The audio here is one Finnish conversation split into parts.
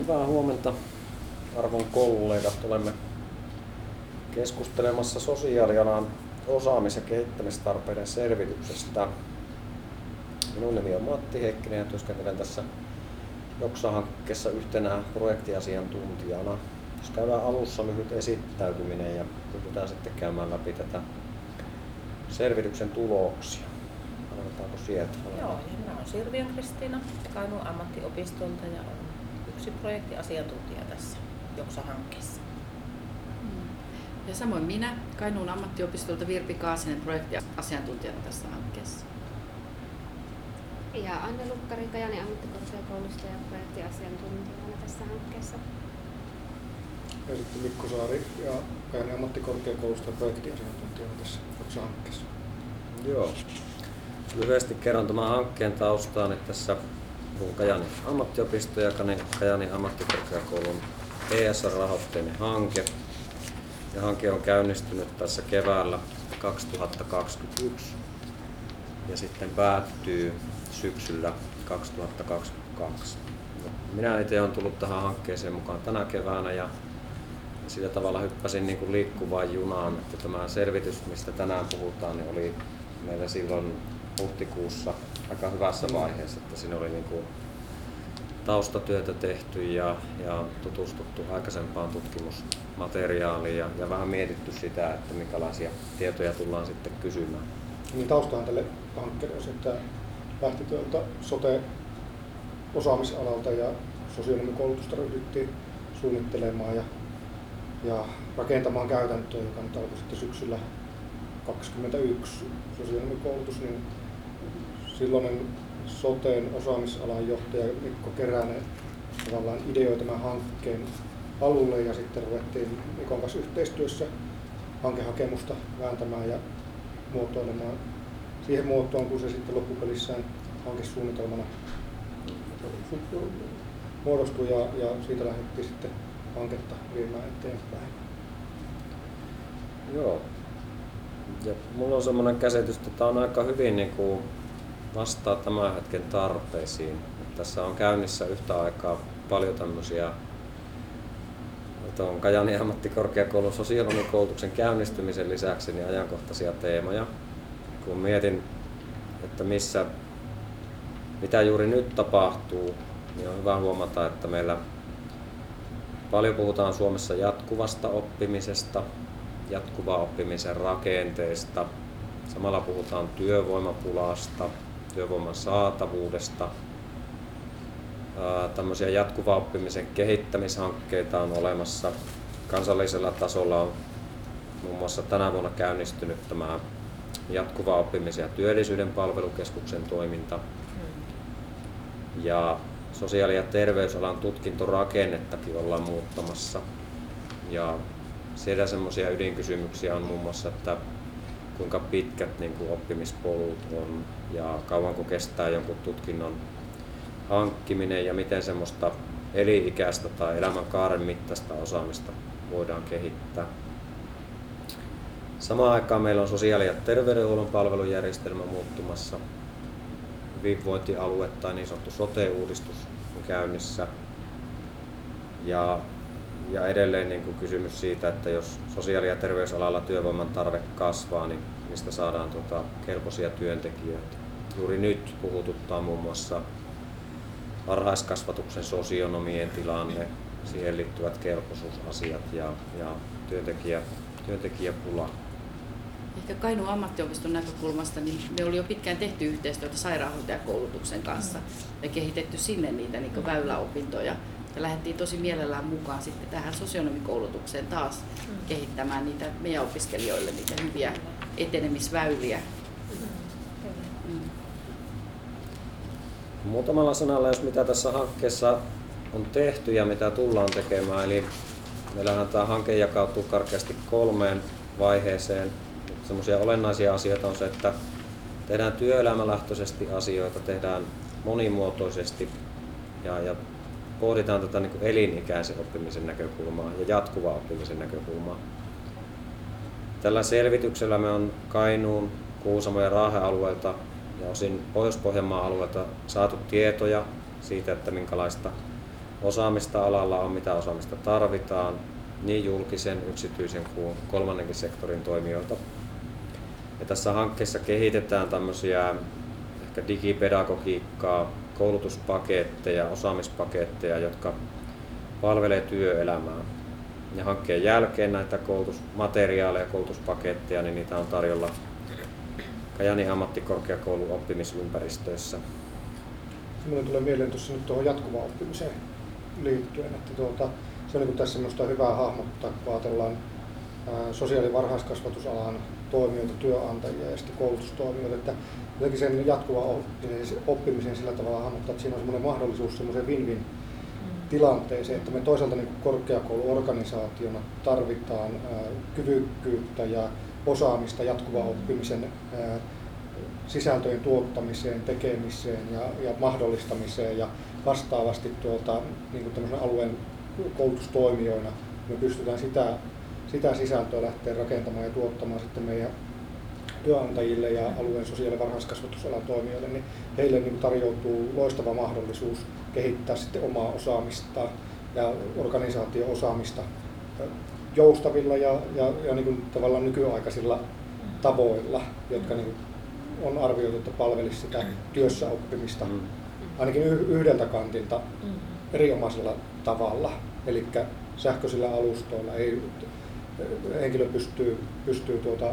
Hyvää huomenta arvon kollegat. Olemme keskustelemassa sosiaalialan osaamis- ja kehittämistarpeiden selvityksestä. Minun nimi on Matti Heikkinen ja työskentelen tässä Joksa-hankkeessa yhtenä projektiasiantuntijana. Jos käydään alussa lyhyt esittäytyminen ja pyritään sitten käymään läpi tätä selvityksen tuloksia. Aloitetaanko sieltä? Joo, ja minä olen Sirviön Kristiina Kainuun ammattiopistolta ja olen yksi projektiasiantuntija tässä Joksa-hankkeessa. Ja samoin minä, Kainuun ammattiopistolta Virpi Kaasinen projektiasiantuntijana tässä hankkeessa. Ja Anne Lukkari Kajani ammattikorkeakoulusta ja projektiasiantuntijana tässä hankkeessa. Ja sitten Mikko Saari ja Kajani ammattikorkeakoulusta ja projektiasiantuntijana tässä hankkeessa. Joo. Lyhyesti kerron tämän hankkeen taustaa, niin tässä on Kajani ammattiopisto ja Kajani ammattikorkeakoulun ESR-rahoitteinen hanke. Ja hanke on käynnistynyt tässä keväällä 2021 ja sitten päättyy syksyllä 2022. Minä itse olen tullut tähän hankkeeseen mukaan tänä keväänä ja sillä tavalla hyppäsin niin kuin liikkuvaan junaan, että tämä selvitys, mistä tänään puhutaan, niin oli meillä silloin huhtikuussa aika hyvässä vaiheessa, että siinä oli niin kuin taustatyötä tehty ja, ja tutustuttu aikaisempaan tutkimusmateriaaliin ja, ja vähän mietitty sitä, että minkälaisia tietoja tullaan sitten kysymään. Niin taustahan tälle hankkeelle on se, että lähti tuolta sote osaamisalalta ja sosionomikoulutusta ryhdyttiin suunnittelemaan ja, ja rakentamaan käytäntöä, joka nyt alkoi sitten syksyllä 2021 sosionomikoulutus, niin silloinen soteen osaamisalan johtaja Mikko Keränen tavallaan ideoi tämän hankkeen alulle ja sitten ruvettiin Mikon kanssa yhteistyössä hankehakemusta vääntämään ja muotoilemaan siihen muotoon, kun se sitten loppupelissään hankesuunnitelmana muodostui ja, ja siitä lähdettiin sitten hanketta viemään eteenpäin. Joo. Ja mulla on semmoinen käsitys, että tämä on aika hyvin niin kuin vastaa tämän hetken tarpeisiin. Tässä on käynnissä yhtä aikaa paljon tämmöisiä tuon Kajani ammattikorkeakoulun sosionomikoulutuksen käynnistymisen lisäksi niin ajankohtaisia teemoja. Kun mietin, että missä, mitä juuri nyt tapahtuu, niin on hyvä huomata, että meillä paljon puhutaan Suomessa jatkuvasta oppimisesta, jatkuvaa oppimisen rakenteesta. Samalla puhutaan työvoimapulasta, työvoiman saatavuudesta. Tämmöisiä jatkuva oppimisen kehittämishankkeita on olemassa. Kansallisella tasolla on muun muassa tänä vuonna käynnistynyt tämä jatkuva oppimisen ja työllisyyden palvelukeskuksen toiminta. Ja sosiaali- ja terveysalan tutkintorakennettakin ollaan muuttamassa. Ja siellä semmoisia ydinkysymyksiä on muun muassa, että kuinka pitkät niin kuin oppimispolut on ja kauanko kestää jonkun tutkinnon hankkiminen ja miten semmoista elinikäistä tai elämänkaaren mittaista osaamista voidaan kehittää. Samaan aikaan meillä on sosiaali- ja terveydenhuollon palvelujärjestelmä muuttumassa. Hyvinvointialue tai niin sanottu sote-uudistus on käynnissä. Ja ja edelleen niin kuin kysymys siitä, että jos sosiaali- ja terveysalalla työvoiman tarve kasvaa, niin mistä saadaan tuota kelpoisia työntekijöitä. Juuri nyt puhututtaa muun muassa varhaiskasvatuksen sosionomien tilanne, siihen liittyvät kelpoisuusasiat ja, ja työntekijä, työntekijäpula. Ehkä Kainuun ammattiopiston näkökulmasta niin me oli jo pitkään tehty yhteistyötä sairaanhoitajakoulutuksen kanssa ja kehitetty sinne niitä niin väyläopintoja ja lähdettiin tosi mielellään mukaan sitten tähän sosionomikoulutukseen taas mm. kehittämään niitä meidän opiskelijoille niitä hyviä etenemisväyliä. Mm. Muutamalla sanalla, jos mitä tässä hankkeessa on tehty ja mitä tullaan tekemään. Eli meillähän tämä hanke jakautuu karkeasti kolmeen vaiheeseen. Semmoisia olennaisia asioita on se, että tehdään työelämälähtöisesti asioita, tehdään monimuotoisesti ja, ja pohditaan tätä niin kuin elinikäisen oppimisen näkökulmaa ja jatkuvaa oppimisen näkökulmaa. Tällä selvityksellä me on Kainuun, Kuusamo ja Raahe-alueelta ja osin Pohjois-Pohjanmaan alueelta saatu tietoja siitä, että minkälaista osaamista alalla on, mitä osaamista tarvitaan, niin julkisen, yksityisen kuin kolmannenkin sektorin toimijoilta. Ja tässä hankkeessa kehitetään tämmöisiä ehkä digipedagogiikkaa, koulutuspaketteja, osaamispaketteja, jotka palvelee työelämää. Ja hankkeen jälkeen näitä koulutusmateriaaleja, koulutuspaketteja, niin niitä on tarjolla Kajani ammattikorkeakoulun oppimisympäristöissä. Minulle tulee mieleen tuossa nyt tuohon jatkuvaan oppimiseen liittyen, että tuota, se on niin tässä minusta hyvä hahmottaa, kun ajatellaan sosiaali- ja varhaiskasvatusalan toimijoita, työnantajia ja sitten koulutustoimijoita, että jotenkin sen jatkuva oppimisen, oppimisen sillä tavalla hahmottaa, että siinä on semmoinen mahdollisuus semmoiseen win-win tilanteeseen, että me toisaalta niin korkeakouluorganisaationa tarvitaan ää, kyvykkyyttä ja osaamista jatkuvan oppimisen ää, sisältöjen tuottamiseen, tekemiseen ja, ja mahdollistamiseen ja vastaavasti tuota, niin kuin alueen koulutustoimijoina me pystytään sitä, sitä sisältöä lähteä rakentamaan ja tuottamaan sitten meidän työnantajille ja alueen sosiaali- ja varhaiskasvatusalan toimijoille, niin heille niin tarjoutuu loistava mahdollisuus kehittää sitten omaa osaamista ja organisaatio-osaamista joustavilla ja, ja, ja niin kuin tavallaan nykyaikaisilla tavoilla, jotka niin on arvioitu, että palvelisi sitä työssä oppimista mm. ainakin yhdeltä kantilta mm. erinomaisella tavalla. Eli sähköisillä alustoilla ei, henkilö pystyy, pystyy tuota,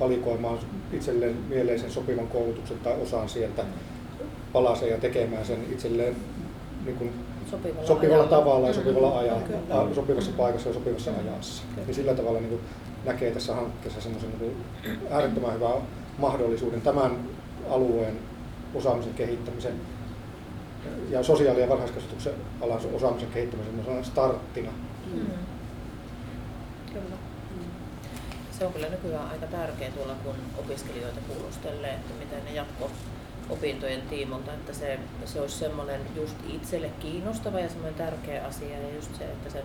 valikoimaan itselleen mieleisen sopivan koulutuksen tai osaan sieltä palaseen ja tekemään sen itselleen niin kuin sopivalla, sopivalla tavalla ja sopivalla ajalla, mm. sopivassa paikassa ja sopivassa ajassa. Niin sillä tavalla niin kuin näkee tässä hankkeessa semmoisen niin äärettömän hyvän mahdollisuuden tämän alueen osaamisen kehittämisen ja sosiaali- ja varhaiskasvatuksen alan osaamisen kehittämisen starttina. Mm. Kyllä. Se on kyllä nykyään aika tärkeää tuolla, kun opiskelijoita kuulustelee, että miten ne jatko opintojen tiimolta, että se, se olisi semmoinen just itselle kiinnostava ja semmoinen tärkeä asia ja just se, että sen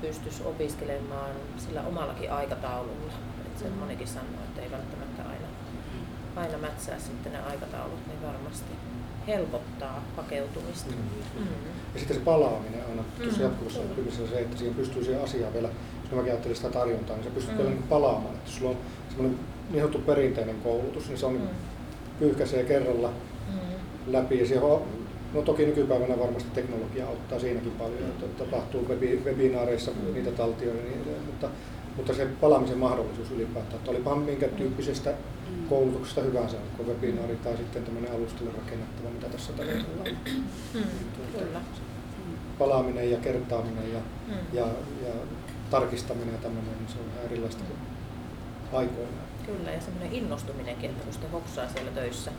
pystyisi opiskelemaan sillä omallakin aikataululla. Että sen mm. monikin sanoo, että ei välttämättä aina, aina mätsää sitten ne aikataulut, niin varmasti helpottaa hakeutumista. Mm. Mm. Ja sitten se palaaminen aina tuossa mm. jatkuvassa oppimisessa se, että siihen pystyy siihen asiaan vielä, jos mäkin ajattelin sitä tarjontaa, niin se pystyy mm. vielä niin palaamaan. Että jos sulla on semmoinen niin sanottu perinteinen koulutus, niin se on mm pyyhkäisee kerralla mm. läpi. Ja siihen on, no toki nykypäivänä varmasti teknologia auttaa siinäkin paljon, että tapahtuu webi, webinaareissa mm. niitä taltioita niin edelleen, mutta, mutta se palaamisen mahdollisuus ylipäätään, että olipa minkä tyyppisestä mm. koulutuksesta hyvänsä, kun webinaari tai sitten tämmöinen alustalle rakennettava, mitä tässä tarjotaan. Mm. Tuota, palaaminen ja kertaaminen ja, mm. ja, ja tarkistaminen ja tämmöinen, niin se on ihan erilaista kuin aikoinaan. Kyllä, ja semmoinen innostuminenkin, että kun sitten hoksaa siellä töissä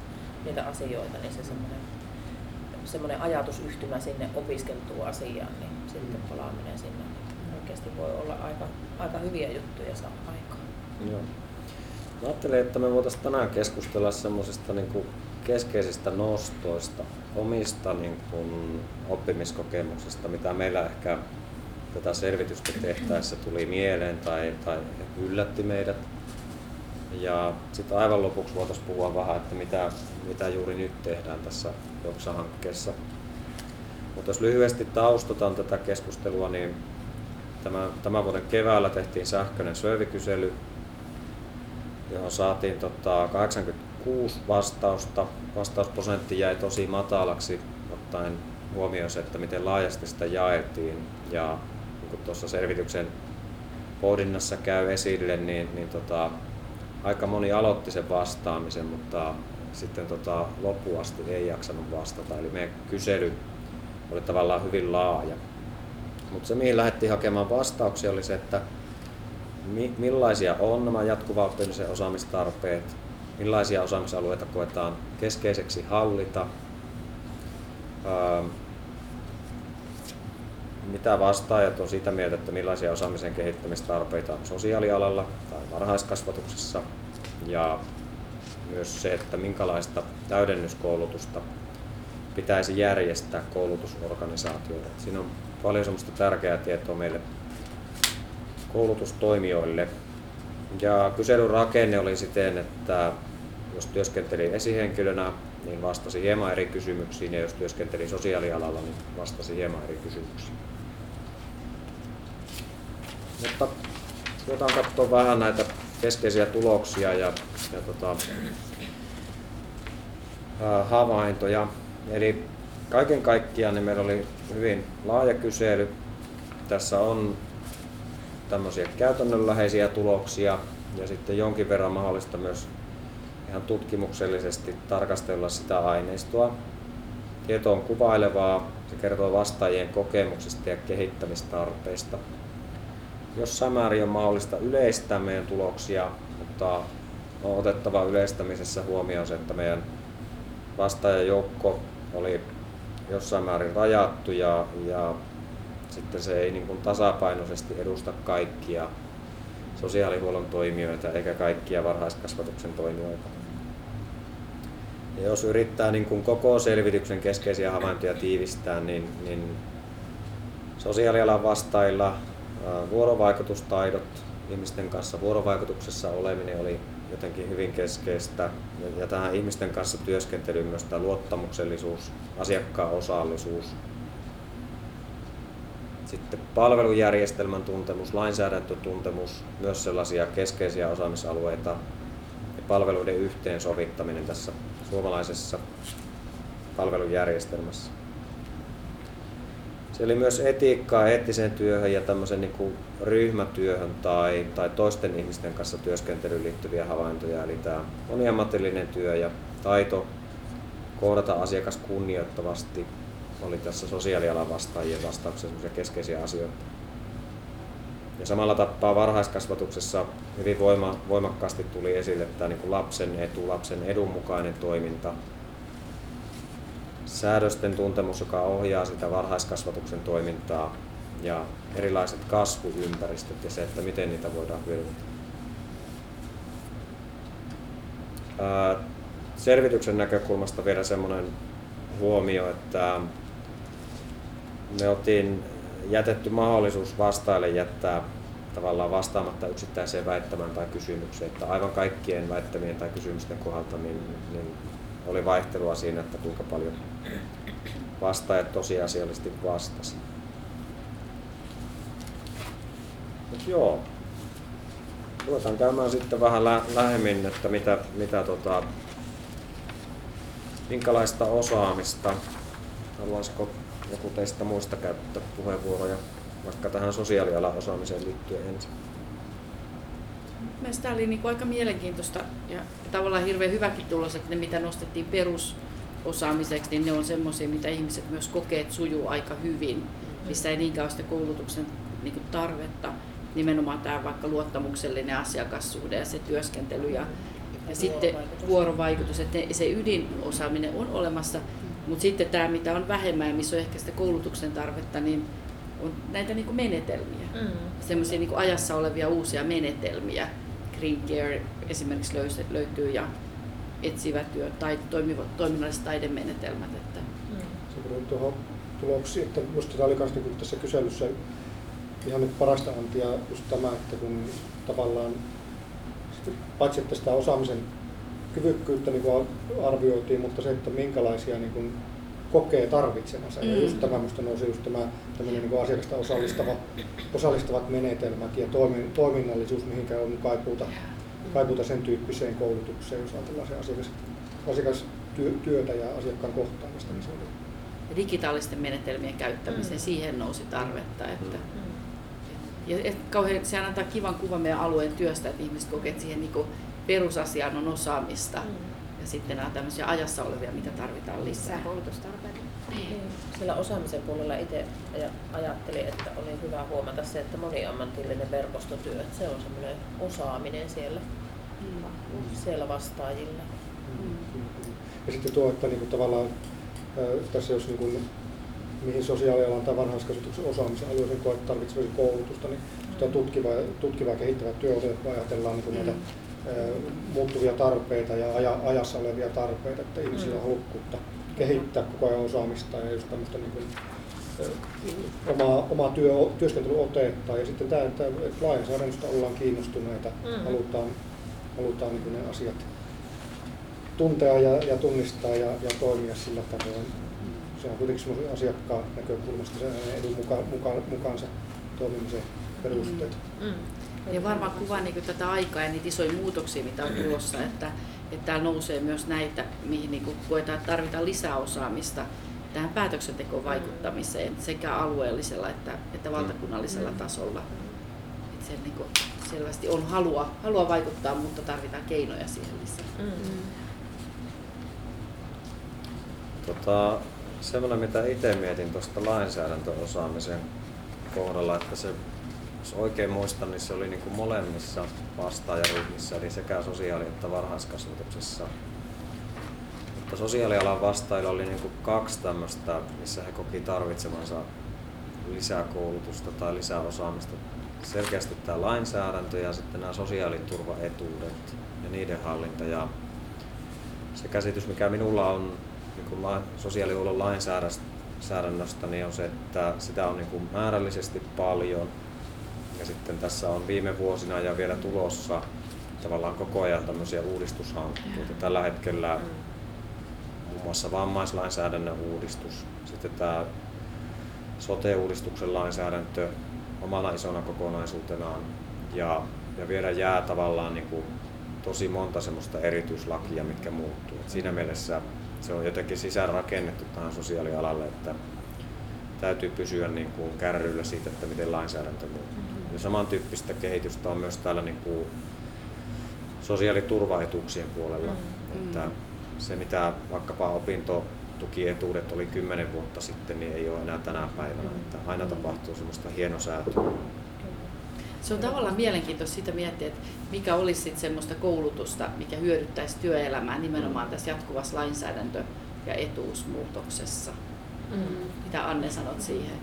niitä asioita, niin se semmoinen, semmoinen ajatusyhtymä sinne opiskeltuun asiaan, niin sitten palaaminen sinne oikeasti voi olla aika, aika hyviä juttuja saa aikaan. Joo. Mä ajattelin, että me voitaisiin tänään keskustella semmoisista niin keskeisistä nostoista, omista niin kuin, oppimiskokemuksista, mitä meillä ehkä tätä selvitystä tehtäessä tuli mieleen tai, tai yllätti meidät ja sitten aivan lopuksi voitaisiin puhua vähän, että mitä, mitä juuri nyt tehdään tässä Joksa-hankkeessa. Mutta jos lyhyesti taustataan tätä keskustelua, niin tämän, tämän vuoden keväällä tehtiin sähköinen syövikysely, johon saatiin tota 86 vastausta. Vastausprosentti jäi tosi matalaksi, ottaen huomioon se, että miten laajasti sitä jaettiin. Ja kuin tuossa selvityksen pohdinnassa käy esille, niin, niin tota, aika moni aloitti sen vastaamisen, mutta sitten tota, loppuun asti ei jaksanut vastata. Eli meidän kysely oli tavallaan hyvin laaja. Mutta se, mihin lähdettiin hakemaan vastauksia, oli se, että mi- millaisia on nämä jatkuva oppimisen osaamistarpeet, millaisia osaamisalueita koetaan keskeiseksi hallita, öö, mitä vastaajat on sitä mieltä, että millaisia osaamisen kehittämistarpeita on sosiaalialalla tai varhaiskasvatuksessa ja myös se, että minkälaista täydennyskoulutusta pitäisi järjestää koulutusorganisaatioille. Siinä on paljon sellaista tärkeää tietoa meille koulutustoimijoille. Ja kyselyn rakenne oli siten, että jos työskenteli esihenkilönä niin vastasi hieman eri kysymyksiin ja jos työskenteli sosiaalialalla, niin vastasi hieman eri kysymyksiin. Mutta koetaan katsoa vähän näitä keskeisiä tuloksia ja, ja tota, havaintoja. Eli kaiken kaikkiaan niin meillä oli hyvin laaja kysely. Tässä on tämmöisiä käytännönläheisiä tuloksia ja sitten jonkin verran mahdollista myös ihan tutkimuksellisesti tarkastella sitä aineistoa. Tieto on kuvailevaa, se kertoo vastaajien kokemuksista ja kehittämistarpeista. Jossain määrin on mahdollista yleistää meidän tuloksia, mutta on otettava yleistämisessä huomioon se, että meidän vastaajajoukko oli jossain määrin rajattu ja, ja sitten se ei niin kuin tasapainoisesti edusta kaikkia sosiaalihuollon toimijoita eikä kaikkia varhaiskasvatuksen toimijoita. Ja jos yrittää niin kuin koko selvityksen keskeisiä havaintoja tiivistää, niin, niin sosiaalialan vastailla vuorovaikutustaidot, ihmisten kanssa vuorovaikutuksessa oleminen oli jotenkin hyvin keskeistä. Ja tähän ihmisten kanssa työskentelyyn myös tämä luottamuksellisuus, asiakkaan osallisuus, sitten palvelujärjestelmän tuntemus, lainsäädäntötuntemus, myös sellaisia keskeisiä osaamisalueita ja palveluiden yhteensovittaminen tässä suomalaisessa palvelujärjestelmässä. Se oli myös etiikkaa eettiseen työhön ja tämmöisen niin kuin ryhmätyöhön tai, tai toisten ihmisten kanssa työskentelyyn liittyviä havaintoja. Eli tämä moniammatillinen työ ja taito kohdata asiakas kunnioittavasti oli tässä sosiaalialan vastaajien vastauksessa keskeisiä asioita. Ja samalla tappaa varhaiskasvatuksessa hyvin voima, voimakkaasti tuli esille tämä niin kuin lapsen etu, lapsen edun mukainen toiminta, säädösten tuntemus, joka ohjaa sitä varhaiskasvatuksen toimintaa ja erilaiset kasvuympäristöt ja se, että miten niitä voidaan hyödyntää. Selvityksen näkökulmasta vielä semmoinen huomio, että me oltiin jätetty mahdollisuus vastaille jättää tavallaan vastaamatta yksittäiseen väittämään tai kysymykseen, että aivan kaikkien väittämien tai kysymysten kohdalta niin, niin oli vaihtelua siinä, että kuinka paljon vastaajat tosiasiallisesti vastasi. Mut joo, ruvetaan käymään sitten vähän lä- lähemmin, että mitä, mitä tota, minkälaista osaamista, haluaisiko joku teistä muista käyttää puheenvuoroja vaikka tähän sosiaalialan osaamiseen liittyen ensin? Mielestäni tämä oli niin aika mielenkiintoista ja tavallaan hirveän hyväkin tulos, että ne mitä nostettiin perusosaamiseksi, niin ne on semmoisia, mitä ihmiset myös kokee, että sujuu aika hyvin, missä ei niinkään ole sitä koulutuksen niin kuin tarvetta. Nimenomaan tämä vaikka luottamuksellinen asiakassuhde ja se työskentely ja, ja sitten vuorovaikutus, että se ydinosaaminen on olemassa, mutta sitten tämä, mitä on vähemmän ja missä on ehkä sitä koulutuksen tarvetta, niin on näitä niin kuin menetelmiä. Mm. Semmoisia niin ajassa olevia uusia menetelmiä. Green Care esimerkiksi löytyy ja etsivä työ tai toimivat, toiminnalliset taidemenetelmät. Että. Mm. Se tuohon tuloksiin, että minusta tämä oli myös niin tässä kyselyssä ihan nyt parasta antia just tämä, että kun tavallaan paitsi että sitä osaamisen kyvykkyyttä niin arvioitiin, mutta se, että minkälaisia niin kuin kokee tarvitsemansa. Mm. Ja just tämä minusta nousi just tämä tämmöinen niin asiakasta osallistava, osallistavat menetelmät ja toimin, toiminnallisuus, mihinkä on kaipuuta, kaipuuta sen tyyppiseen koulutukseen, jos ajatellaan se asiakas, asiakastyötä ja asiakkaan kohtaamista. Niin se oli. Ja digitaalisten menetelmien käyttämiseen, mm. siihen nousi tarvetta. Että, mm. ja, et kauhean, sehän antaa kivan kuvan meidän alueen työstä, että ihmiset kokevat että siihen niin perusasiaan on osaamista. Mm. Ja sitten nämä tämmöisiä ajassa olevia, mitä tarvitaan lisää. Koulutustarpeita. Niin. Sillä osaamisen puolella itse ajattelin, että oli hyvä huomata se, että moniammatillinen verkostotyö, että se on semmoinen osaaminen siellä, mm. siellä vastaajilla. Mm. Ja sitten tuo, että niin kuin tavallaan tässä jos niin kuin, mihin sosiaalialan tai varhaiskasvatuksen osaamisen alueeseen tarvitsee koulutusta, niin mm. tutkivaa, tutkivaa kehittävää työotetta ajatellaan niin kuin mm. näitä muuttuvia tarpeita ja aja, ajassa olevia tarpeita, että ihmisillä on halukkuutta kehittää koko ajan osaamista ja just tämmöistä niin kuin, omaa, omaa työ, työskentelyotetta ja sitten tämä, että, lainsäädännöstä ollaan kiinnostuneita, mm. halutaan, halutaan niin ne asiat tuntea ja, ja tunnistaa ja, ja toimia sillä tavoin. Se on kuitenkin asiakkaan näkökulmasta sen hänen edun muka, muka, mukaansa toimimisen perusteet. Mm. Ja varmaan kuvaa niin tätä aikaa ja niitä isoja muutoksia, mitä on tulossa, että, että täällä nousee myös näitä, mihin niin koetaan, että tarvitaan lisää osaamista tähän päätöksentekoon vaikuttamiseen sekä alueellisella että, että valtakunnallisella tasolla. Että siellä niin kuin selvästi on halua, halua vaikuttaa, mutta tarvitaan keinoja siihen lisää. Mm. Tota, semmoinen, mitä itse mietin tuosta lainsäädäntöosaamisen kohdalla, että se, jos oikein muistan, niin se oli niin kuin molemmissa vastaajaryhmissä, eli sekä sosiaali- että varhaiskasvatuksessa. Mutta sosiaalialan vastaajilla oli niin kuin kaksi tämmöistä, missä he koki tarvitsemansa lisää koulutusta tai lisää osaamista. Selkeästi tämä lainsäädäntö ja sitten nämä sosiaaliturvaetuudet ja niiden hallinta. Ja se käsitys, mikä minulla on niin kuin la- sosiaalihuollon lainsäädännöstä, niin on se, että sitä on niin kuin määrällisesti paljon. Ja sitten tässä on viime vuosina ja vielä tulossa tavallaan koko ajan tämmöisiä uudistushankkeita. Tällä hetkellä muun muassa vammaislainsäädännön uudistus, sitten tämä sote-uudistuksen lainsäädäntö omana isona kokonaisuutenaan ja, ja vielä jää tavallaan niin kuin tosi monta semmoista erityislakia, mitkä muuttuu. Et siinä mielessä se on jotenkin sisäänrakennettu tähän sosiaalialalle, että täytyy pysyä niin kuin kärryillä siitä, että miten lainsäädäntö muuttuu. Ja samantyyppistä kehitystä on myös täällä niin kuin sosiaaliturvaetuuksien puolella. Mm. Että se mitä vaikkapa opintotukietuudet oli kymmenen vuotta sitten, niin ei ole enää tänä päivänä. Että aina tapahtuu semmoista hienosäätöä. Se on tavallaan mielenkiintoista sitä miettiä, että mikä olisi sitten semmoista koulutusta, mikä hyödyttäisi työelämää nimenomaan tässä jatkuvassa lainsäädäntö- ja etuusmuutoksessa. Mm. Mitä Anne sanot siihen?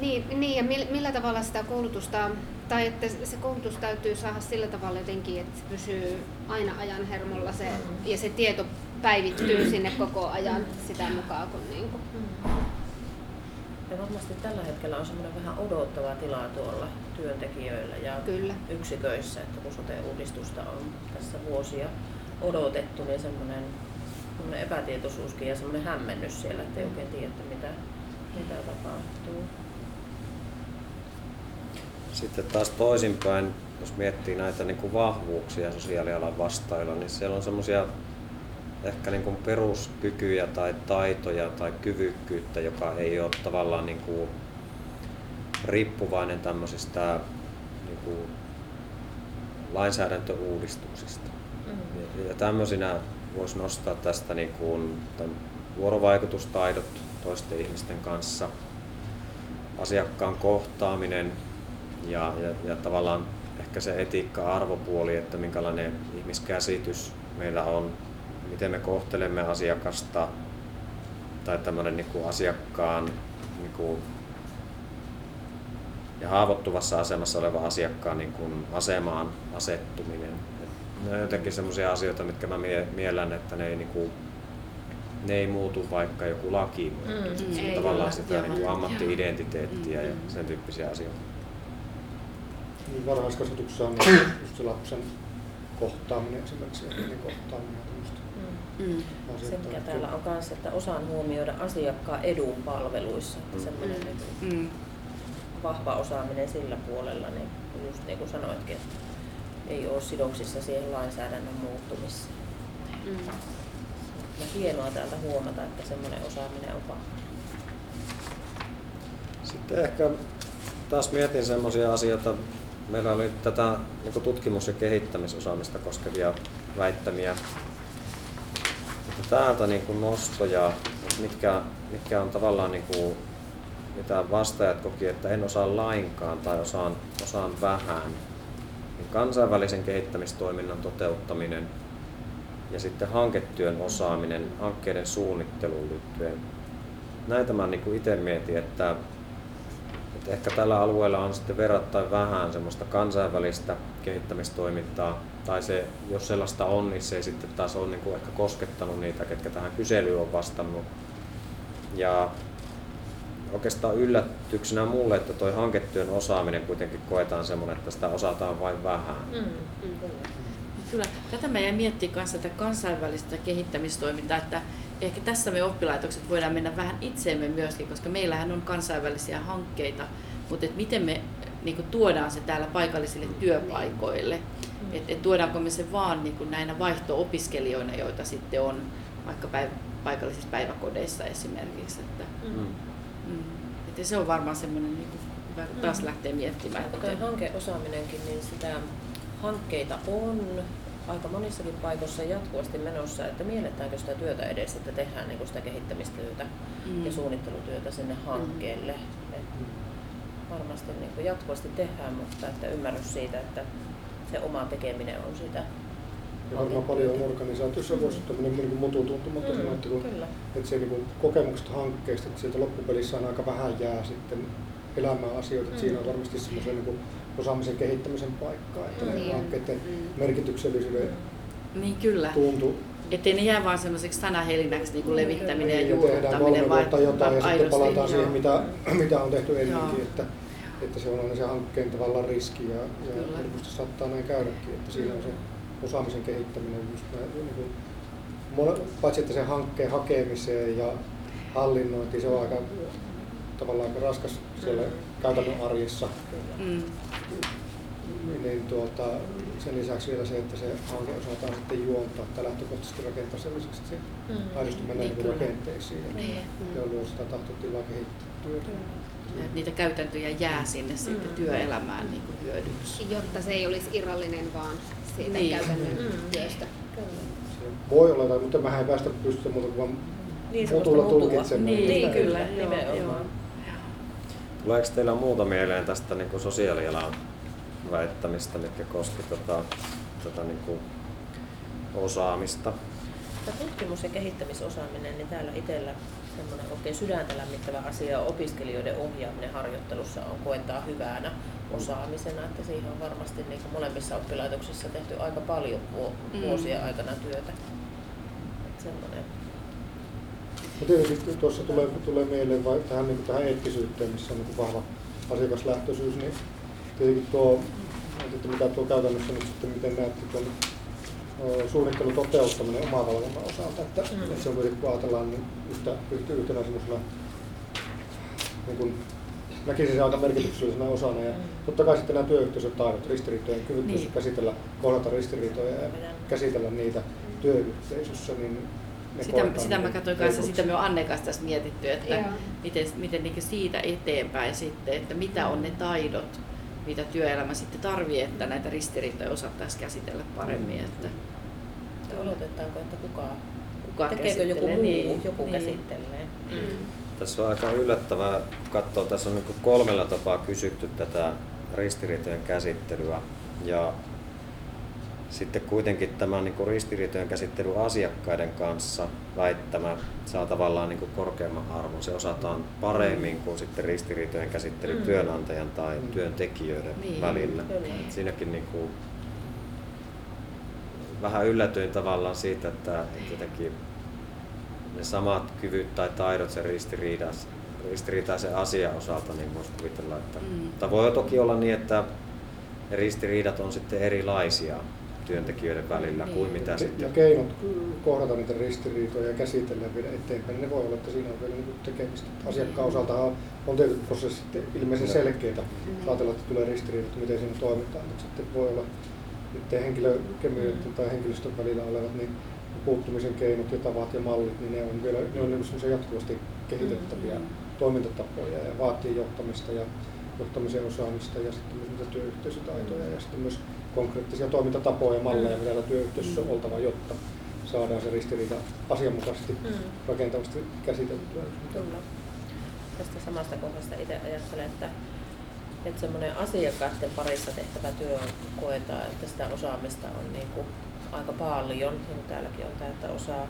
Niin, niin ja millä, millä tavalla sitä koulutusta, tai että se koulutus täytyy saada sillä tavalla jotenkin, että se pysyy aina ajan hermolla se, ja se tieto päivittyy sinne koko ajan sitä mukaan, kun niin kuin, Ja varmasti tällä hetkellä on semmoinen vähän odottava tila tuolla työntekijöillä ja Kyllä. yksiköissä, että kun sote-uudistusta on tässä vuosia odotettu, niin semmoinen, semmoinen epätietoisuuskin ja semmoinen hämmennys siellä, että ei oikein tiedä, mitä, mitä tapahtuu. Sitten taas toisinpäin, jos miettii näitä niin kuin vahvuuksia sosiaalialan vastailla, niin siellä on semmoisia ehkä niin kuin peruskykyjä tai taitoja tai kyvykkyyttä, joka ei ole tavallaan niin kuin riippuvainen tämmöisistä niin kuin lainsäädäntöuudistuksista. Mm. Ja- tämmöisinä voisi nostaa tästä niin kuin vuorovaikutustaidot toisten ihmisten kanssa, asiakkaan kohtaaminen ja, ja, ja tavallaan ehkä se etiikka-arvopuoli, että minkälainen ihmiskäsitys meillä on, miten me kohtelemme asiakasta tai tämmöinen niin kuin asiakkaan niin kuin ja haavoittuvassa asemassa oleva asiakkaan niin kuin asemaan asettuminen. Et Ne on jotenkin sellaisia asioita, mitkä mä mie- miellän, että ne ei, niin kuin, ne ei muutu vaikka joku laki. Mm, ei, tavallaan sitä niin kuin ammatti-identiteettiä ja Mm. sen tyyppisiä asioita. Niin varhaiskasvatuksessa on just se lapsen kohtaaminen esimerkiksi, ennen kohtaaminen ja tämmöistä Mm. Mm. Se mikä täällä on kanssa, että osaan huomioida asiakkaan edun palveluissa, että Mm. semmoinen niin Mm. vahva osaaminen sillä puolella, niin just niin kuin sanoitkin, että ei ole sidoksissa siihen lainsäädännön muuttumiseen. mm. Ja hienoa täältä huomata, että semmoinen osaaminen on vahva. Sitten ehkä taas mietin semmoisia asioita. Meillä oli tätä niin tutkimus- ja kehittämisosaamista koskevia väittämiä. Täältä niin kuin nostoja, mitkä, mitkä on tavallaan niin kuin, mitä vastaajat koki, että en osaa lainkaan tai osaan, osaan vähän. Niin kansainvälisen kehittämistoiminnan toteuttaminen ja sitten hanketyön osaaminen hankkeiden suunnitteluun liittyen. Näitä mä niin itse mietin, että että ehkä tällä alueella on sitten verrattain vähän semmoista kansainvälistä kehittämistoimintaa, tai se, jos sellaista on, niin se ei sitten taas ole niin kuin ehkä koskettanut niitä, ketkä tähän kyselyyn on vastannut. Ja oikeastaan yllätyksenä mulle, että toi hanketyön osaaminen kuitenkin koetaan semmoinen, että sitä osataan vain vähän. Mm. Mm. Kyllä. Tätä mä jäin miettimään kanssa tätä kansainvälistä kehittämistoimintaa, että ehkä tässä me oppilaitokset voidaan mennä vähän itseemme myöskin, koska meillähän on kansainvälisiä hankkeita, mutta et miten me niin kuin tuodaan se täällä paikallisille työpaikoille. Että et tuodaanko me se vaan niin kuin näinä vaihto-opiskelijoina, joita sitten on vaikka päiv- paikallisissa päiväkodeissa esimerkiksi. Että, Mm. mm, että se on varmaan semmoinen, niin kuin, hyvä taas Mm. lähteä miettimään. Tuo hankeosaaminenkin, niin sitä hankkeita on aika monissakin paikoissa jatkuvasti menossa, että mielletäänkö sitä työtä edes, että tehdään niin sitä kehittämistyötä Mm. ja suunnittelutyötä sinne hankkeelle. Et varmasti niin jatkuvasti tehdään, mutta että ymmärrys siitä, että se oma tekeminen on sitä. Ja varmaan paljon on organisaatiossa voisi tämmöinen niin mututuntuma Mm, tosiaan, että, kun, että se niin kuin kokemukset hankkeista, että sieltä loppupelissä on aika vähän jää sitten elämään asioita, että Mm. siinä on varmasti semmoisen niin kuin osaamisen kehittämisen paikkaa, että ne Niin. hankkeiden Mm. merkityksellisyyden Niin kyllä. tuntu Ettei ne jää vaan semmoiseksi sanahelinäksi niin kuin Mm, levittäminen ja ja tehdään juurruttaminen, kolme vaan vuotta jotain ja sitten palataan siihen, joo. mitä, mitä on tehty Joo. ennenkin, että, että se on aina se hankkeen tavallaan riski ja, ja helposti saattaa näin käydäkin, että siinä on se osaamisen kehittäminen just näin, niin kuin, paitsi että se hankkeen hakemiseen ja hallinnointiin, se on aika tavallaan aika raskas siellä Mm. Käytännön arjessa. Mm. niin, niin tuota, sen lisäksi vielä se, että se hanke osataan sitten juontaa tai lähtökohtaisesti rakentaa sellaiseksi, että se Mm. aidosti menee Niin, niin kyllä. rakenteisiin Niin. ja luo sitä tahtotilaa kehittää työtä. Ja että niitä käytäntöjä jää sinne sitten Mm. työelämään niin kuin hyödyksi. Jotta se ei olisi irrallinen vaan siitä Niin. käytännön Mm. työstä. Se voi olla, mutta mä en päästä pystyä muuta kuin vaan Niin, mutulla tulkitsemaan. Niin, Niin, kyllä, kyllä, joo, nimenomaan. Tuleeko teillä muuta mieleen tästä niin kuin sosiaalialan väittämistä, mitkä koski tota, tota, niin kuin osaamista? Tämä tutkimus- ja kehittämisosaaminen, niin täällä itsellä semmoinen oikein sydäntä lämmittävä asia on opiskelijoiden ohjaaminen harjoittelussa on koetaan hyvänä osaamisena, että siihen on varmasti niin kuin molemmissa oppilaitoksissa tehty aika paljon Mm. vuosien aikana työtä. Että semmoinen. Tietysti tuossa tulee, tulee mieleen vai tähän, niin tähän eettisyyteen, missä on niin vahva asiakaslähtöisyys, niin tietenkin tuo, että mitä tuo käytännössä nyt sitten, miten näette tuon suunnittelun toteuttaminen omavalvonnan osalta, että, Mm. että se on kuitenkin, kun ajatellaan niin yhtä, yhtä yhtenä semmoisena, niin kuin, näkisin sen aika merkityksellisenä osana. Ja Mm. totta kai sitten nämä työyhteisötaidot, ristiriitojen kyvyttömyys Niin. käsitellä, kohdata ristiriitoja ja käsitellä niitä työyhteisössä, niin Sitä, sitä mä niin katsoin kanssa, sitä me on Anne kanssa tässä mietitty, että Joo. miten, miten niin siitä eteenpäin sitten, että mitä on ne taidot, mitä työelämä sitten tarvii, että näitä ristiriitoja osattaisiin käsitellä paremmin. Että Että Oletetaanko, että kuka, kuka tekeekö joku käsittelee, muu, niin, joku niin. käsittelee. Mm. Tässä on aika yllättävää katsoa, tässä on niin kolmella tapaa kysytty tätä ristiriitojen käsittelyä ja sitten kuitenkin tämä niin kuin ristiriitojen käsittely asiakkaiden kanssa väittämä saa tavallaan niin kuin korkeamman arvon. Se osataan paremmin kuin sitten ristiriitojen käsittely Mm. työnantajan tai Mm. työntekijöiden Niin, välillä. kyllä. Et Siinäkin niin kuin vähän yllätyin tavallaan siitä, että että jotenkin ne samat kyvyt tai taidot sen ristiriidas, ristiriitaisen asian osalta, niin voisi kuvitella, että... Mm. Tai voi toki olla niin, että ristiriidat on sitten erilaisia työntekijöiden välillä Niin. kuin mitä Ja sitten... keinot kohdata niitä ristiriitoja ja käsitellä ja viedä eteenpäin, ne voi olla, että siinä on vielä niin tekemistä. Asiakkaan osalta on tietyt prosessit ilmeisen Joo. selkeitä. Ajatella, että tulee ristiriidat, miten siinä toimitaan, mutta sitten voi olla niiden henkilökemioiden tai henkilöstön välillä olevat niin puuttumisen keinot ja tavat ja mallit, niin ne on vielä ne on niin jatkuvasti kehitettäviä Mm. toimintatapoja ja vaatii johtamista ja johtamisen osaamista ja sitten myös niitä työyhteisötaitoja ja sitten myös konkreettisia toimintatapoja ja malleja, mitä täällä työyhteisössä on Mm. oltava, jotta saadaan se ristiriita asianmukaisesti Mm. rakentavasti käsiteltyä. Kyllä. Tästä samasta kohdasta itse ajattelen, että, että semmoinen asiakkaiden parissa tehtävä työ koetaan, että sitä osaamista on niin kuin aika paljon, niin kuin täälläkin on tämä, että osaa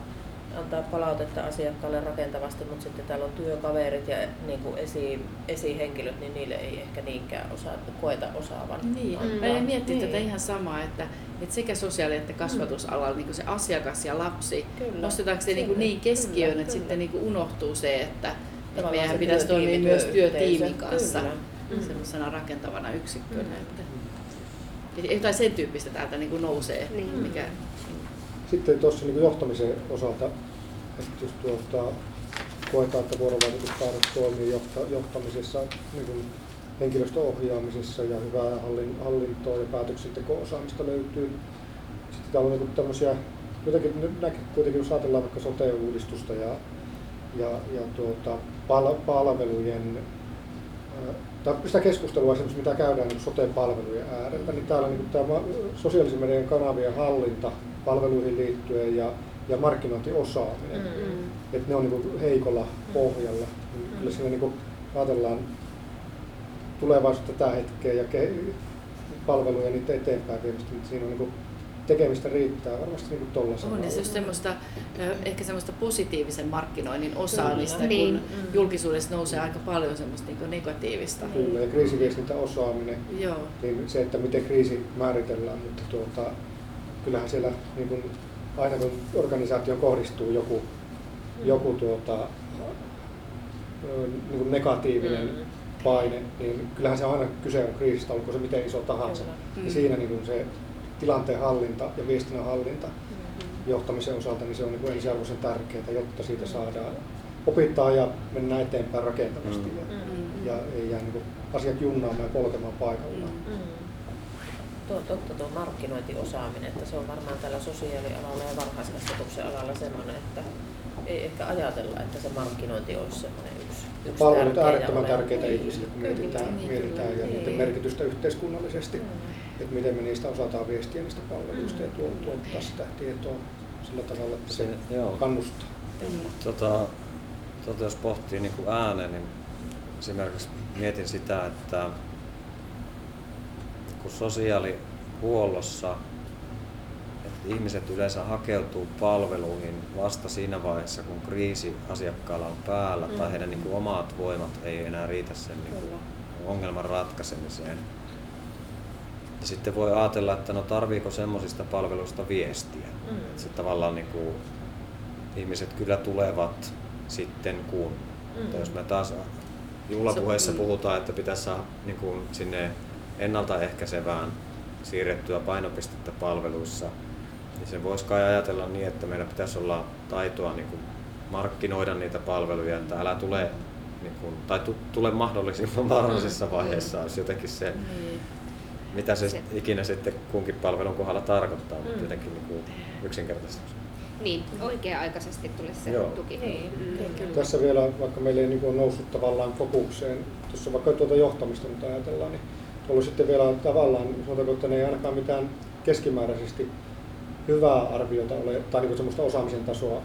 antaa palautetta asiakkaalle rakentavasti, mutta sitten täällä on työkaverit ja niin kuin esi, esihenkilöt, niin niille ei ehkä niinkään osaa, koeta osaavan. Niin, Mm. mä miettimään Niin. tätä ihan samaa, että, että sekä sosiaali- että kasvatusalalla niin se asiakas ja lapsi, Kyllä. nostetaanko se niin, niin keskiöön, kyllä, että kyllä. sitten niin unohtuu se, että, että meidän pitäisi toimia myös työtiimin kanssa Kyllä. mm. semmoisena rakentavana yksikkönä. Mm. Että, Ja Jotain sen tyyppistä täältä niin kuin nousee, Niin. mikä Sitten tuossa niin johtamisen osalta, että jos tuota, koetaan, että vuorovaikutustaidot toimii johta, johtamisessa, niin kuin henkilöstön ohjaamisessa ja hyvää hallin, hallintoa ja päätöksenteko-osaamista löytyy. Sitten täällä on niin tämmöisiä, jotenkin kuitenkin, jos ajatellaan vaikka sote-uudistusta ja, ja, ja tuota, pal- palvelujen tai sitä keskustelua, semmoista, mitä käydään niin sote-palvelujen äärellä, niin täällä niin tämä sosiaalisen median kanavien hallinta palveluihin liittyen ja, ja markkinointiosaaminen, mm. Mm. että ne on niin heikolla pohjalla. Niin Kyllä siinä niin ajatellaan tulevaisuutta tätä hetkeä ja ke- palveluja niitä eteenpäin viemistä, mutta siinä on niin tekemistä riittää varmasti niin tuolla on ja se just semmoista, ehkä semmoista positiivisen markkinoinnin osaamista, Kyllä. kun Niin. julkisuudessa nousee aika paljon semmoista niin negatiivista. Kyllä, ja kriisiviestintäosaaminen, Joo. niin se, että miten kriisi määritellään, mutta tuota, kyllähän siellä niin kuin, aina kun organisaatioon kohdistuu joku, joku tuota, ö, niin kuin negatiivinen Mm. paine, niin kyllähän se aina kyse on kriisistä, olkoon se miten iso tahansa. Mm. Ja siinä niin kuin se tilanteen hallinta ja viestinnän hallinta Mm. johtamisen osalta, niin se on niin kuin ensiarvoisen tärkeää, jotta siitä saadaan opittaa ja mennä eteenpäin rakentavasti. Mm. Ja, Mm. ja ei jää niin kuin asiat junnaamaan ja polkemaan paikallaan. Mm. Tuo on totta tuo markkinointiosaaminen, että se on varmaan tällä sosiaalialalla ja varhaiskasvatuksen alalla semmoinen, että ei ehkä ajatella, että se markkinointi olisi semmoinen yksi, yksi Palvelut tärkeä ja äärettömän tärkeitä Niin, ihmisille, kun kyllä, mietitään, niin, mietitään kyllä. ja niiden Niin. merkitystä yhteiskunnallisesti, Mm. että miten me niistä osataan viestiä niistä palveluista ja Mm. tuo- tuottaa sitä tietoa sillä tavalla, että se Se- joo. kannustaa. Kyllä. Tota, tota, jos pohtii niin kuin ääneen, niin esimerkiksi mietin sitä, että kun sosiaalihuollossa että ihmiset yleensä hakeutuu palveluihin vasta siinä vaiheessa, kun kriisi asiakkaalla on päällä Mm. tai heidän niin kuin, omat voimat ei enää riitä sen niin kuin, ongelman ratkaisemiseen. Ja sitten voi ajatella, että no tarviiko semmoisista palveluista viestiä. Mm. Että se tavallaan niin kuin, ihmiset kyllä tulevat sitten kun. Mm. Mutta jos me taas juhlapuheessa puhutaan, että pitäisi saada niin kuin sinne ennaltaehkäisevään siirrettyä painopistettä palveluissa, niin se voisi kai ajatella niin, että meillä pitäisi olla taitoa niin kuin markkinoida niitä palveluja, että älä tule, niin kuin, tai tu, tule mahdollisimman varhaisessa vaiheessa, olisi jotenkin se, Niin. mitä se, Se- ikinä sitten kunkin palvelun kohdalla tarkoittaa, mutta Mm. jotenkin niin kuin yksinkertaisesti. Niin, oikea-aikaisesti tulisi se Joo. tuki. Niin, Mm. kyllä. Tässä vielä, vaikka meillä ei niin ole noussut tavallaan fokukseen, tuossa vaikka tuota johtamista nyt ajatellaan, niin ollut sitten vielä tavallaan, sanotaanko, että ne ei ainakaan mitään keskimääräisesti hyvää arviota ole, tai niin semmoista osaamisen tasoa,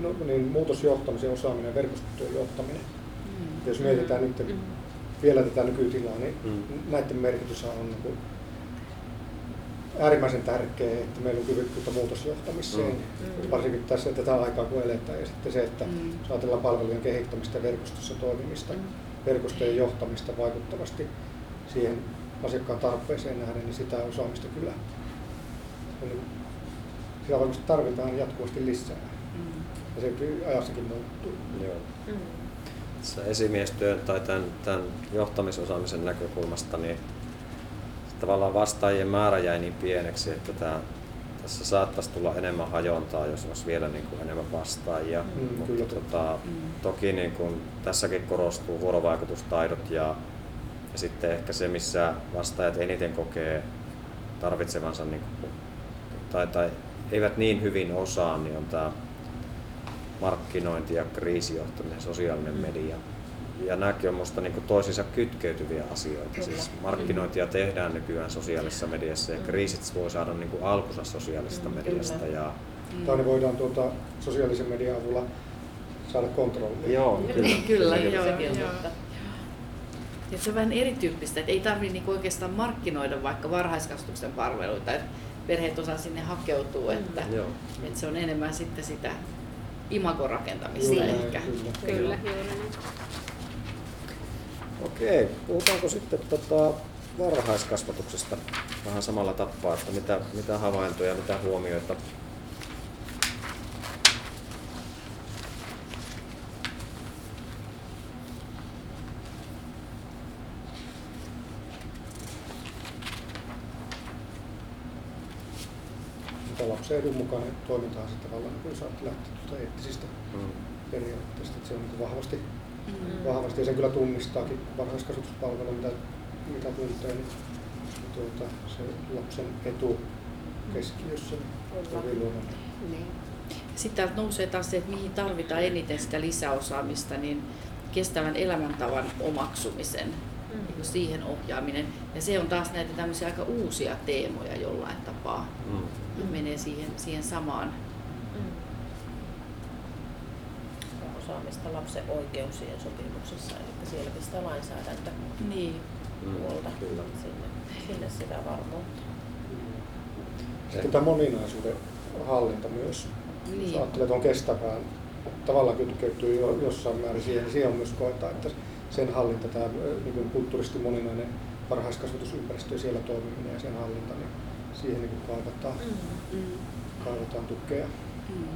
no, niin muutosjohtamisen osaaminen, verkostotyön johtaminen. Mm. Jos mietitään nyt Mm. vielä tätä nykytilaa, niin Mm. näiden merkitys on niin kuin äärimmäisen tärkeä, että meillä on kyvykkyyttä muutosjohtamiseen, Mm. varsinkin tässä tätä aikaa kun eletään. Ja sitten se, että Mm. jos ajatellaan palvelujen kehittämistä ja verkostossa toimimista, Mm. verkostojen johtamista vaikuttavasti siihen asiakkaan tarpeeseen nähden, niin sitä osaamista kyllä on, sitä varmasti tarvitaan jatkuvasti lisää. Mm. Ja se ajassakin muuttuu. Joo. Mm. Tässä esimiestyön tai tämän, tämän johtamisosaamisen näkökulmasta, niin tavallaan vastaajien määrä jäi niin pieneksi, että tämä, tässä saattaisi tulla enemmän hajontaa, jos olisi vielä niin kuin enemmän vastaajia. Mm, Mutta kyllä. tota, Mm. toki niin kuin tässäkin korostuu vuorovaikutustaidot ja, ja sitten ehkä se, missä vastaajat eniten kokee tarvitsevansa niin kuin, tai, tai eivät niin hyvin osaa, niin on tämä markkinointi ja kriisijohtaminen, sosiaalinen Mm. media. Ja nämäkin on minusta niin toisiinsa kytkeytyviä asioita. Kyllä. Siis markkinointia tehdään nykyään sosiaalisessa mediassa ja Mm. kriisit voi saada niin kuin alkunsa sosiaalisesta Mm, mediasta. kyllä. Ja, Mm. Tai ne voidaan tuota, sosiaalisen median avulla saada kontrolliin. joo, kyllä. Kyllä, Sekin- joo, sekin on joo. Ja se on vähän erityyppistä, että ei tarvitse niinku oikeastaan markkinoida vaikka varhaiskasvatuksen palveluita, että perheet osaa sinne hakeutua, Mm. että, Joo. että se on enemmän sitten sitä imagon rakentamista Juuri Niin. näin, ehkä. Kyllä. Kyllä. Okei, puhutaanko sitten tota varhaiskasvatuksesta vähän samalla tappaa, että mitä, mitä havaintoja, mitä huomioita ja lapsen edun mukainen toimintahan se tavallaan, niin jos lähtee tuota eettisistä Mm. periaatteista, että se on niin vahvasti, Mm. vahvasti, ja sen kyllä tunnistaakin varhaiskasvatuspalvelu, mitä, mitä tuntee, niin tuota, se lapsen etu keskiössä on hyvin luonnollinen. Niin. Sitten täältä nousee taas se, että mihin tarvitaan eniten sitä lisäosaamista, niin kestävän elämäntavan omaksumisen, Mm. niin siihen ohjaaminen. Ja se on taas näitä tämmöisiä aika uusia teemoja jollain tapaa. Mm. Mm. Menee siihen, siihen samaan. Mm. Osaamista lapsen oikeuksien sopimuksessa, eli siellä pistää lainsäädäntö Niin. Mm. puolta Kyllä. sinne, sinne sitä varmuutta. Sitten tämä moninaisuuden hallinta myös. Jos Niin. ajattelee tuon kestävään, tavallaan kytkeytyy jo jossain määrin siihen, niin siihen on myös koetaan, että sen hallinta, tämä niin kuin kulttuurisesti moninainen varhaiskasvatusympäristö ja siellä toimiminen ja sen hallinta, niin siihen niin kuin kaivataan, Mm. kaivataan tukea. Mm.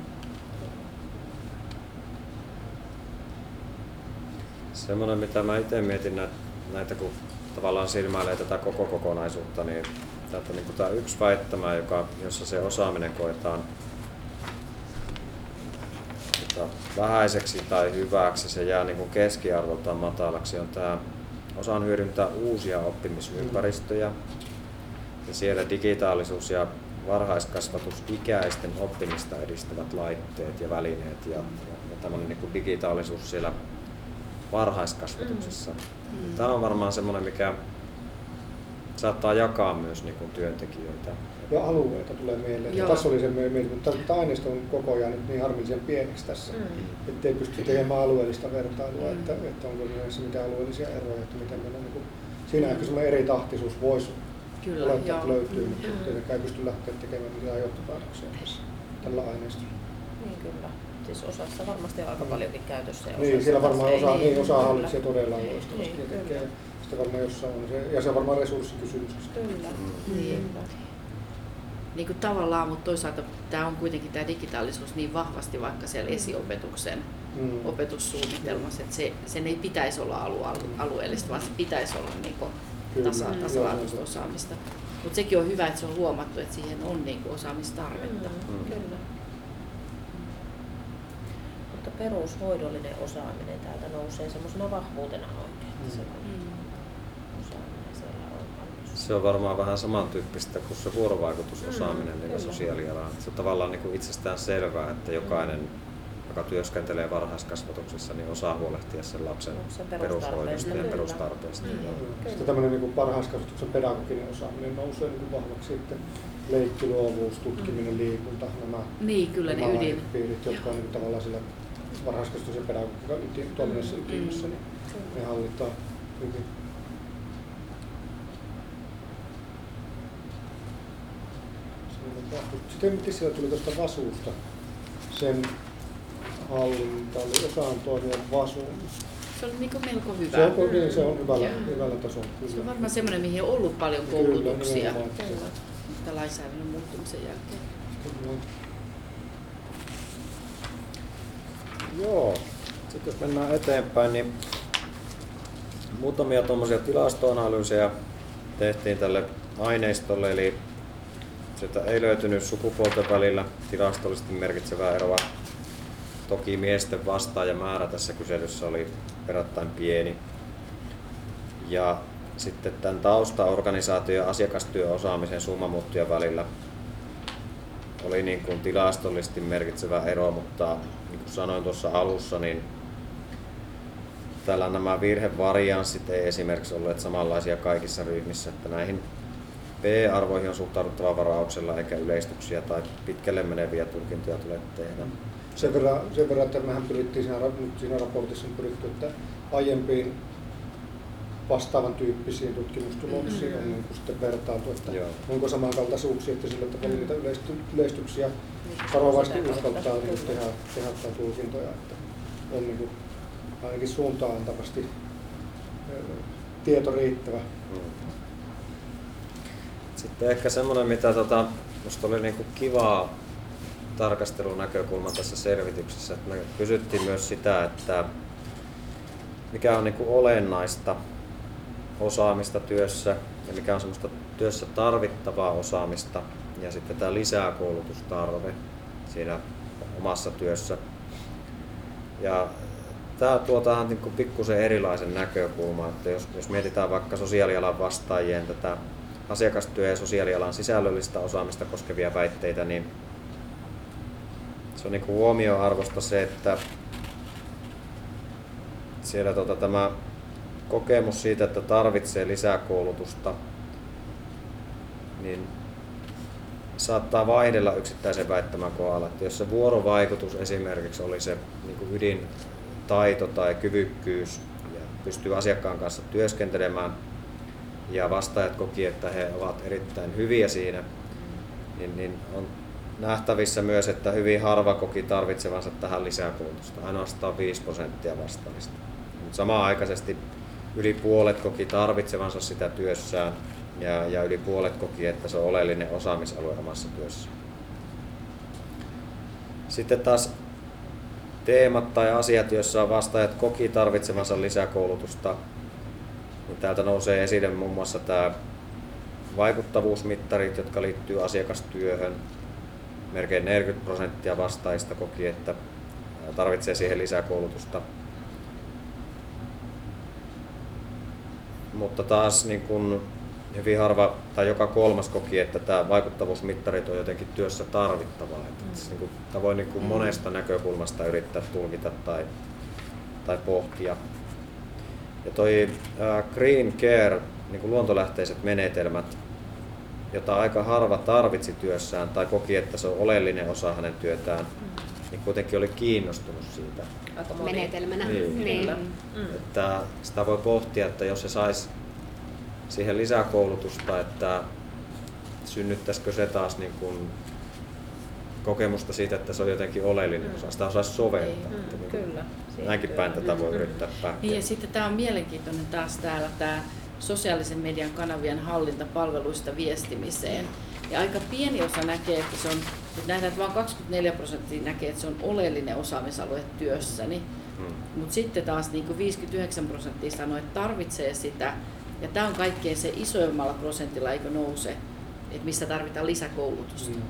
Semmoinen, mitä mä itse mietin näitä, näitä kun tavallaan silmäilee tätä koko kokonaisuutta, niin täältä niin tämä yksi väittämä, joka, jossa se osaaminen koetaan tota, vähäiseksi tai hyväksi, se jää niin kuin keskiarvoltaan matalaksi, on tämä osaan hyödyntää uusia oppimisympäristöjä. Ja siellä digitaalisuus ja varhaiskasvatus ikäisten oppimista edistävät laitteet ja välineet ja, ja, ja tämmöinen niin kuin digitaalisuus siellä varhaiskasvatuksessa. Mm. Tämä on varmaan semmoinen, mikä saattaa jakaa myös niin kuin työntekijöitä. Ja alueita tulee mieleen. Ja Joo. tässä oli se mieleen, mutta tämä aineisto on koko ajan nyt niin harmillisen pieneksi tässä, Mm. ettei pysty tekemään alueellista vertailua, Mm. että, että onko näissä mitään alueellisia eroja, että miten meillä on niin kuin, siinä ehkä semmoinen eri tahtisuus voisi Kyllä, joo. löytyy, mutta Mm. tietenkään ei pysty lähteä tekemään mitään johtopäätöksiä tässä tällä aineistolla. Niin kyllä. Siis osassa varmasti on aika paljonkin käytössä. Ja Niin, siellä varmaan ei. osa, niin, osa kyllä. hallitsee todella loistavasti Niin, ja tekee. kyllä. Sitten varmaan jossain on se, ja se on varmaan resurssikysymys. Kyllä. Mm. Niin. Kyllä. Niin kuin tavallaan, mutta toisaalta tämä on kuitenkin tämä digitaalisuus niin vahvasti vaikka siellä Mm. esiopetuksen Mm. opetussuunnitelmassa, että se, sen ei pitäisi olla alue, alueellista, vaan se pitäisi olla niin kuin. Tasa, tasalaatuista osaamista. Mutta sekin on hyvä, että se on huomattu, että siihen on niin kuin osaamistarvetta. Mm, Mm. Kyllä. Mutta perushoidollinen osaaminen täältä nousee semmoisena vahvuutena oikein. Mm. Se Mm. osaaminen siellä on paljon. Se on varmaan vähän samantyyppistä kuin se vuorovaikutusosaaminen Mm, niillä kyllä. sosiaalialalla. Se on tavallaan niin kuin itsestään selvää, että jokainen, Mm. Joka työskentelee varhaiskasvatuksessa, niin osaa huolehtia sen lapsen Lapsen perushoidosta perustarpeista, ja kyllä. perustarpeista. Mm. Kyllä. Sitten tämmöinen niin varhaiskasvatuksen pedagoginen osaaminen nousee niin kuin vahvaksi sitten leikki, luovuus, tutkiminen, liikunta, nämä, Niin, kyllä ne nämä ydin. aihepiirit, jotka on niin kuin tavallaan sillä varhaiskasvatus- ja pedagogiikan yti- toiminnassa Mm, ytimessä, mm. niin ne hallitaan hyvin. Sitten miten siellä tuli tuosta vasuusta, sen hallinta oli osaan toimia vasuun. Se on niin melko hyvä. Se on, niin, se on hyvällä, hyvällä tasolla. Se on varmaan semmoinen, mihin on ollut paljon Kyllä, koulutuksia. Kyllä. mutta lainsäädännön muuttumisen jälkeen. Kyllä. Joo. Sitten jos mennään eteenpäin, niin muutamia tuommoisia tilastoanalyysejä tehtiin tälle aineistolle, eli sieltä ei löytynyt sukupuolten välillä tilastollisesti merkitsevää eroa. Toki miesten vastaajamäärä tässä kyselyssä oli verrattain pieni. Ja sitten tämän taustaorganisaatio- ja asiakastyöosaamisen summamuuttujen välillä oli niin kuin tilastollisesti merkitsevä ero, mutta niin kuin sanoin tuossa alussa, niin tällä nämä virhevarianssit ei esimerkiksi olleet samanlaisia kaikissa ryhmissä, että näihin P-arvoihin on suhtauduttava varauksella eikä yleistyksiä tai pitkälle meneviä tulkintoja tule tehdä. Sen verran, sen verran, että mehän pyrittiin siinä, nyt siinä raportissa on pyritty, että aiempiin vastaavan tyyppisiin tutkimustuloksiin on niin kuin sitten vertailtu, että Joo. onko samankaltaisuuksia, että sillä tavalla niitä yleisty, yleistyksiä Niin, varovasti uskaltaa niin tehdä, tehdä tai tulkintoja, että on niin kuin ainakin suuntaan antavasti tieto riittävä. Mm. Sitten ehkä semmoinen, mitä tota, musta oli niinku kivaa tarkastelun näkökulma tässä selvityksessä, me kysyttiin myös sitä, että mikä on niinku olennaista osaamista työssä ja mikä on semmoista työssä tarvittavaa osaamista. ja sitten tämä lisää koulutustarve siinä omassa työssä. Ja tämä tuo tähän niin kuin pikkusen erilaisen näkökulman, että jos, jos mietitään vaikka sosiaalialan vastaajien tätä asiakastyö- ja sosiaalialan sisällöllistä osaamista koskevia väitteitä, niin se on niin huomioarvosta se, että siellä tota, tämä kokemus siitä, että tarvitsee lisäkoulutusta, niin saattaa vaihdella yksittäisen väittämän kohdalla. Että jos se vuorovaikutus esimerkiksi oli se niin kuin ydintaito tai kyvykkyys ja pystyy asiakkaan kanssa työskentelemään ja vastaajat koki, että he ovat erittäin hyviä siinä, niin, niin on nähtävissä myös, että hyvin harva koki tarvitsevansa tähän lisäkoulutusta, ainoastaan 5 prosenttia vastaavista. Mutta samaan aikaisesti yli puolet koki tarvitsevansa sitä työssään ja, ja yli puolet koki, että se on oleellinen osaamisalue omassa työssä. Sitten taas teemat tai asiat, joissa vastaajat koki tarvitsevansa lisäkoulutusta, niin täältä nousee esille muun muassa tämä vaikuttavuusmittarit, jotka liittyy asiakastyöhön. Melkein 40 prosenttia vastaajista koki, että tarvitsee siihen lisäkoulutusta. Mutta taas niin kun hyvin harva tai joka kolmas koki, että tämä vaikuttavuusmittarit on jotenkin työssä tarvittavaa. Että mm. niin kuin, tämä voi niin kuin monesta näkökulmasta yrittää tulkita tai, tai pohtia. Ja toi Green Care, niin kuin luontolähteiset menetelmät, jota aika harva tarvitsi työssään tai koki, että se on oleellinen osa hänen työtään, mm. niin kuitenkin oli kiinnostunut siitä. Aika moni. menetelmänä. Niin, Niin. Mm. Että sitä voi pohtia, että jos se saisi siihen lisäkoulutusta, että synnyttäisikö se taas niin kuin kokemusta siitä, että se on jotenkin oleellinen osa. Sitä osaisi soveltaa. Mm, Että niin kyllä. Näinkin päin tätä voi Mm. yrittää Niin pähkiä. ja sitten tämä on mielenkiintoinen taas täällä tämä sosiaalisen median kanavien hallinta palveluista viestimiseen. Ja aika pieni osa näkee, että se on, että nähdään, että vain 24 prosenttia näkee, että se on oleellinen osaamisalue työssäni. Mm. Mutta sitten taas niin kuin 59 prosenttia sanoo, että tarvitsee sitä. Ja tämä on kaikkein se isoimmalla prosentilla, eikö nouse, että missä tarvitaan lisäkoulutusta. Mm.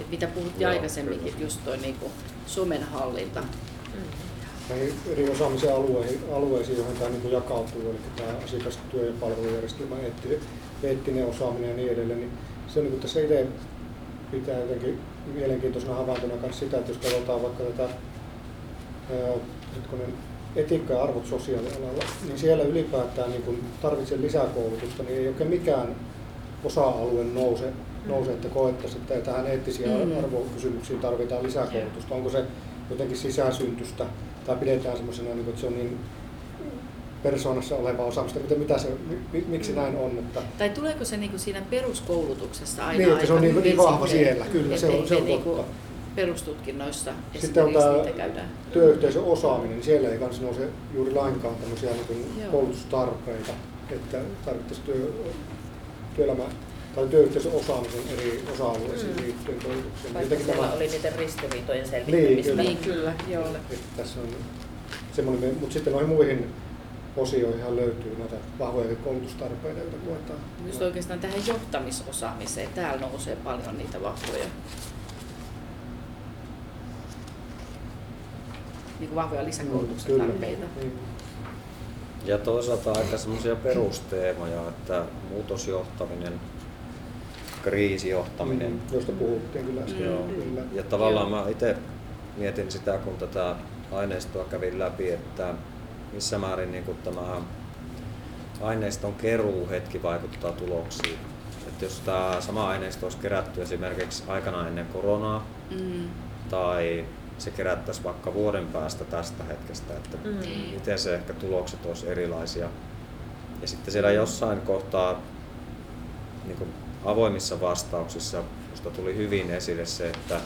Et mitä puhuttiin Joo, aikaisemminkin, kyllä. että just toi niin kuin somen hallinta. Mm. Näihin eri osaamisen alueihin, alueisiin, joihin tämä niin jakautuu, eli tämä asiakastyö- ja palvelujärjestelmä, eettinen, eettinen osaaminen ja niin edelleen, niin se on niin tässä itse pitää jotenkin mielenkiintoisena havaintona myös sitä, että jos katsotaan vaikka tätä ää, etiikka ja arvot sosiaalialalla, niin siellä ylipäätään niin kun tarvitsee lisäkoulutusta, niin ei oikein mikään osa-alue nouse, nouse että koettaisiin, että tähän eettisiin Mm. arvokysymyksiin tarvitaan lisäkoulutusta. Onko se jotenkin sisäsyntystä tai pidetään semmoisena, niin että se on niin persoonassa olevaa osaamista, mitä, mitä se, mi, miksi näin on, mutta Tai tuleeko se niin kuin siinä peruskoulutuksessa aina Niin, että se on niin- niin vahva sitten, siellä, kyllä, se on- se on ne niinku totta. perustutkinnoissa Sitten on tämä työyhteisön osaaminen, niin siellä ei kanssa nouse juuri lainkaan tämmöisiä niin koulutustarpeita, että tarvittaisiin työ, työelämä tai työyhteisön osaamisen eri osa-alueisiin Mm. liittyen koulutukseen. Vaikka Jotenkin siellä tämä- oli niiden ristiriitojen selvittämistä. kyllä. Niin kyllä, joo. että tässä on semmoinen, mutta sitten noihin muihin osioihin löytyy näitä vahvoja koulutustarpeita, joita koetaan. Just oikeastaan tähän johtamisosaamiseen, täällä nousee paljon niitä vahvoja, niin kuin vahvoja lisäkoulutuksen Kyllä. tarpeita. Niin. Ja toisaalta aika semmoisia perusteemoja, että muutosjohtaminen, kriisijohtaminen. Mm, josta puhuttiin kyllä äsken. Mm. Joo. Kyllä. Ja tavallaan mä itse mietin sitä, kun tätä aineistoa kävin läpi, että missä määrin niin tämä aineiston keruu hetki vaikuttaa tuloksiin. Että jos tämä sama aineisto olisi kerätty esimerkiksi aikana ennen koronaa, Mm. tai se kerättäisiin vaikka vuoden päästä tästä hetkestä, että Mm. miten se ehkä tulokset olisi erilaisia. Ja sitten siellä jossain kohtaa niin kuin avoimissa vastauksissa musta tuli hyvin esille se, että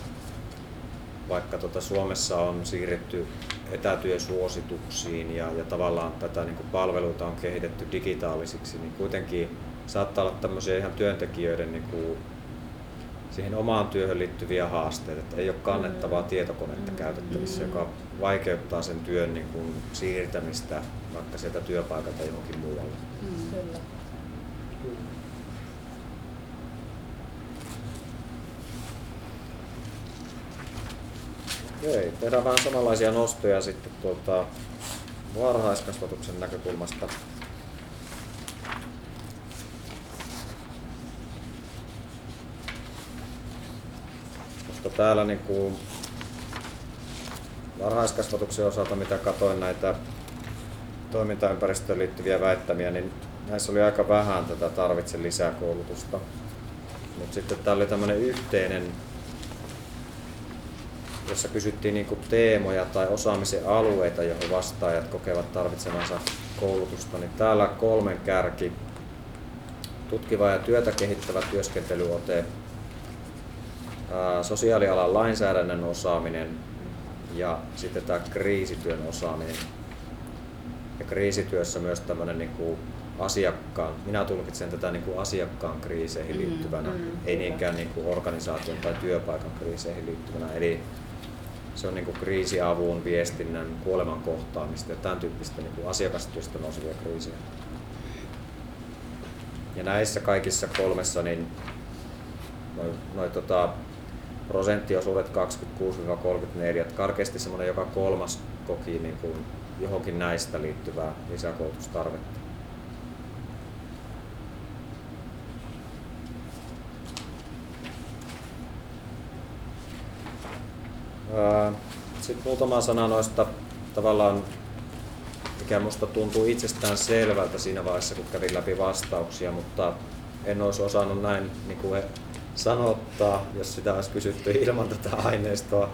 vaikka tota Suomessa on siirretty etätyösuosituksiin ja, ja tavallaan tätä niin kuin palveluita on kehitetty digitaalisiksi, niin kuitenkin saattaa olla tämmöisiä ihan työntekijöiden niin kuin siihen omaan työhön liittyviä haasteita, että ei ole kannettavaa Mm. tietokonetta Mm. käytettävissä, Mm. joka vaikeuttaa sen työn niin kuin siirtämistä vaikka sieltä työpaikalta johonkin muualle. Mm. Kyllä. Okei, tehdään vähän samanlaisia nostoja sitten tuolta varhaiskasvatuksen näkökulmasta. Koska täällä niin kuin varhaiskasvatuksen osalta, mitä katoin näitä toimintaympäristöön liittyviä väittämiä, niin näissä oli aika vähän tätä tarvitse lisää koulutusta. Mutta sitten täällä oli tämmöinen yhteinen, jossa kysyttiin niinku teemoja tai osaamisen alueita, johon vastaajat kokevat tarvitsemansa koulutusta. Niin täällä kolmen kärki, tutkiva ja työtä kehittävä työskentelyote, sosiaalialan lainsäädännön osaaminen ja sitten tämä kriisityön osaaminen. Ja kriisityössä myös tämmöinen niin kuin asiakkaan, minä tulkitsen tätä niin kuin asiakkaan kriiseihin Mm, liittyvänä, mm, ei kyllä. niinkään niin kuin organisaation tai työpaikan kriiseihin liittyvänä. Eli se on niin kuin kriisiavun, viestinnän, kuoleman kohtaamista ja tämän tyyppistä niin kuin asiakastyöstä nousevia kriisejä. Ja näissä kaikissa kolmessa niin noi, noi tota, prosenttiosuudet 26-34, että karkeasti semmoinen joka kolmas koki niin kuin johonkin näistä liittyvää lisäkoulutustarvetta. Sitten muutama sana noista tavallaan, mikä musta tuntuu itsestään selvältä siinä vaiheessa, kun kävin läpi vastauksia, mutta en olisi osannut näin niin kuin sanottaa, jos sitä olisi kysytty ilman tätä aineistoa,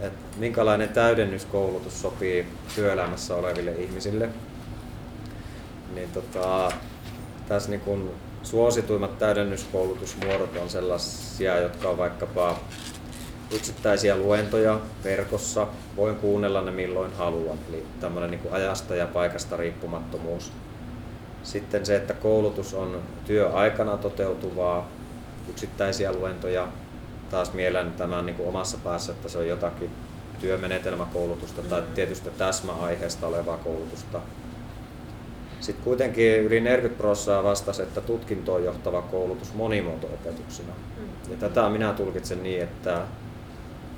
että minkälainen täydennyskoulutus sopii työelämässä oleville ihmisille. Niin tota, tässä niin kuin suosituimmat täydennyskoulutusmuodot on sellaisia, jotka on vaikkapa yksittäisiä luentoja verkossa. Voin kuunnella ne milloin haluan, eli tämmöinen niin kuin ajasta ja paikasta riippumattomuus. Sitten se, että koulutus on työaikana toteutuvaa, yksittäisiä luentoja. Taas mielen tämän niin kuin omassa päässä, että se on jotakin työmenetelmäkoulutusta tai tietystä täsmäaiheesta olevaa koulutusta. Sitten kuitenkin yli 40 prosenttia vastasi, että tutkintoon johtava koulutus monimuoto-opetuksena. Ja tätä minä tulkitsen niin, että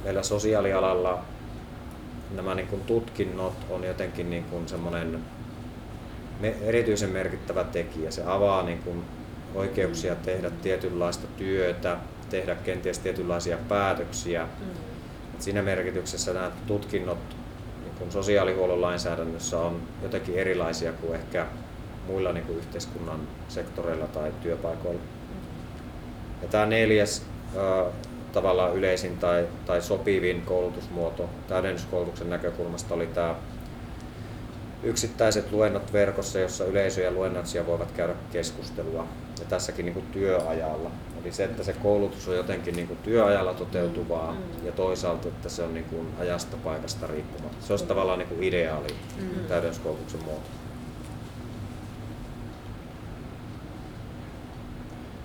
meillä sosiaalialalla nämä niin kuin tutkinnot on jotenkin niin kuin semmoinen erityisen merkittävä tekijä. Se avaa niin kuin oikeuksia tehdä tietynlaista työtä, tehdä kenties tietynlaisia päätöksiä. Mm. Et siinä merkityksessä nämä tutkinnot niin kuin sosiaalihuollon lainsäädännössä on jotenkin erilaisia kuin ehkä muilla niin kuin yhteiskunnan sektoreilla tai työpaikoilla. Ja tämä neljäs tavallaan yleisin tai, tai sopivin koulutusmuoto täydennyskoulutuksen näkökulmasta oli tämä yksittäiset luennot verkossa, jossa yleisö ja luennoitsija voivat käydä keskustelua. Ja tässäkin niin kuin työajalla. Eli se, että se koulutus on jotenkin niin kuin työajalla toteutuvaa Mm. ja toisaalta, että se on niin kuin ajasta paikasta riippumatta. Se olisi tavallaan niin kuin ideaali Mm. täydennyskoulutuksen muoto.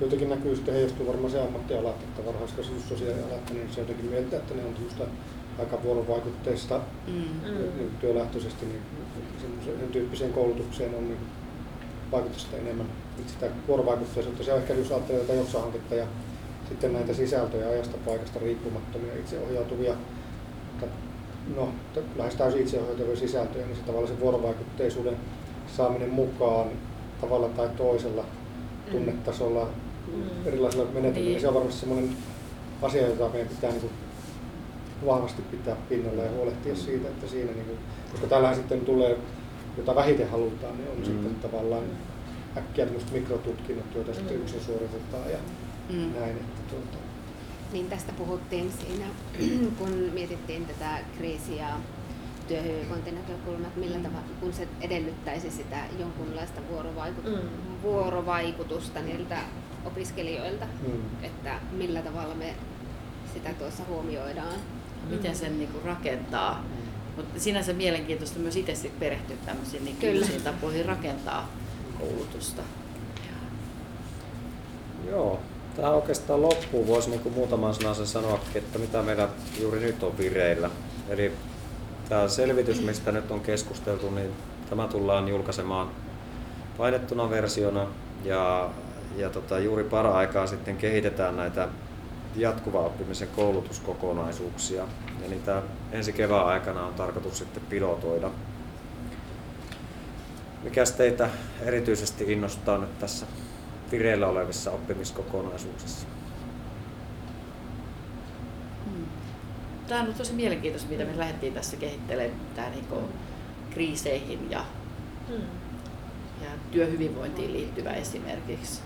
Jotenkin näkyy sitten heijastuu varmaan se ammattiala, että varhaiskasvatus, sosiaalialat, niin se jotenkin mieltä, että ne on tämmöistä aika vuorovaikutteista Mm. Mm. niin työlähtöisesti, niin sen tyyppiseen koulutukseen on niin vaikutusta enemmän. Nyt sitä vuorovaikutteisuutta, se on ehkä jos ajattelee tätä jossahanketta ja sitten näitä sisältöjä ajasta paikasta riippumattomia itseohjautuvia, no, lähes täysin itseohjautuvia sisältöjä, niin se tavallaan se vuorovaikutteisuuden saaminen mukaan tavalla tai toisella tunnetasolla, Mm. erilaisilla menetelmillä, Niin. se on varmasti semmoinen asia, jota meidän pitää niin kuin vahvasti pitää pinnalla ja huolehtia siitä, että siinä, niin kuin, koska täällähän sitten tulee, jota vähiten halutaan, niin on Mm. sitten tavallaan äkkiä tämmöiset mikrotutkinnot, joita sitten Mm. yksin suoritetaan ja Mm. näin. Että tuota, Niin tästä puhuttiin siinä, kun mietittiin tätä kriisi- ja työhyvinvointinäkökulmaa, että millä Mm. tavalla, kun se edellyttäisi sitä jonkunlaista vuorovaikutusta, Mm. vuorovaikutusta niiltä opiskelijoilta, mm. että millä tavalla me sitä tuossa huomioidaan. Miten sen niin kuin rakentaa. Mutta sinänsä mielenkiintoista myös itse sit perehtyä tämmöisiin niin Kyllä. uusiin tapoihin rakentaa koulutusta. Joo, tämä oikeastaan loppuun voisi niin muutaman sanan sanoa, että mitä meillä juuri nyt on vireillä. Eli tämä selvitys, mistä nyt on keskusteltu, niin tämä tullaan julkaisemaan painettuna versiona ja, ja tota, juuri para-aikaa sitten kehitetään näitä jatkuvan oppimisen koulutuskokonaisuuksia. Ja niitä ensi kevään aikana on tarkoitus sitten pilotoida. Mikäs teitä erityisesti innostaa nyt tässä vireillä olevissa oppimiskokonaisuuksissa? Hmm. Tämä on ollut tosi mielenkiintoista, mitä me lähdettiin tässä kehittelemään tämä niin kriiseihin ja, Mm. ja työhyvinvointiin liittyvä esimerkiksi.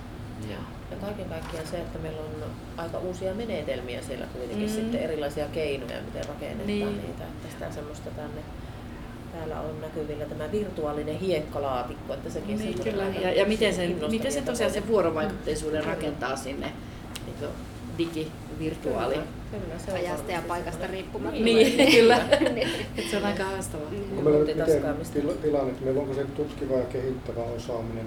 Ja, ja kaiken kaikkiaan se, että meillä on aika uusia menetelmiä siellä kuitenkin, Mm. sitten erilaisia keinoja, miten rakennetaan Niin. niitä. Että sitä semmoista tänne, täällä on näkyvillä tämä virtuaalinen hiekkalaatikko, että sekin Niin, kyllä. Ja, ja miten, sen, miten se tosiaan se vuorovaikutteisuuden Kyllä. rakentaa sinne niin digi, virtuaali. Kyllä, kyllä, se on Ajasta ja paikasta riippumatta. Niin, kyllä. Niin. Et se on aika haastavaa. Niin. Onko meillä nyt miten tilanne, että meillä onko se tutkiva ja kehittävä osaaminen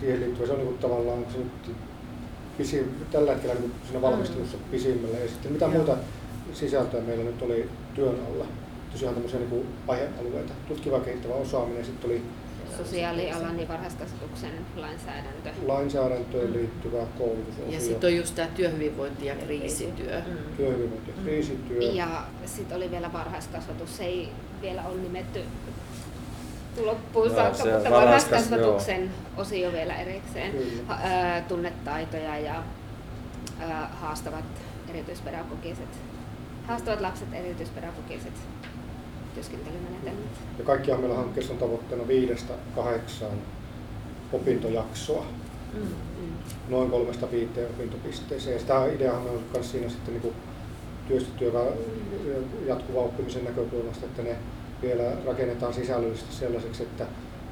siihen liittyvä, se on niin tavallaan se nyt pisin, tällä hetkellä niin siinä valmistelussa pisimmällä. Ja sitten mitä Mm. Joo. muuta sisältöä meillä nyt oli työn alla? Tosiaan tämmöisiä niin aihealueita. Tutkiva kehittävä osaaminen, sitten oli Sosiaalialan ja varhaiskasvatuksen lainsäädäntö. lainsäädäntöön liittyvä koulutusosio, Ja sitten on just tämä työhyvinvointi ja kriisityö. Mm. työhyvinvointi ja Mm. kriisityö. Ja sitten oli vielä varhaiskasvatus. Se ei vielä ole nimetty loppuun Joo, saakka, se mutta varhaiskas- varhaiskasvatuksen osio vielä erikseen. Kyllä. Ha- ää, Tunnetaitoja ja haastavat erityispedagogiset, haastavat lapset erityispedagogiset työskentelymenetelmät. Ja kaikkiaan meillä hankkeessa on tavoitteena viidestä kahdeksaan opintojaksoa. Mm. Mm. noin kolmesta viiteen opintopisteeseen. Ja sitä ideahan on myös siinä sitten niin työstötyövä jatkuva oppimisen näkökulmasta, että ne vielä rakennetaan sisällöllisesti sellaiseksi, että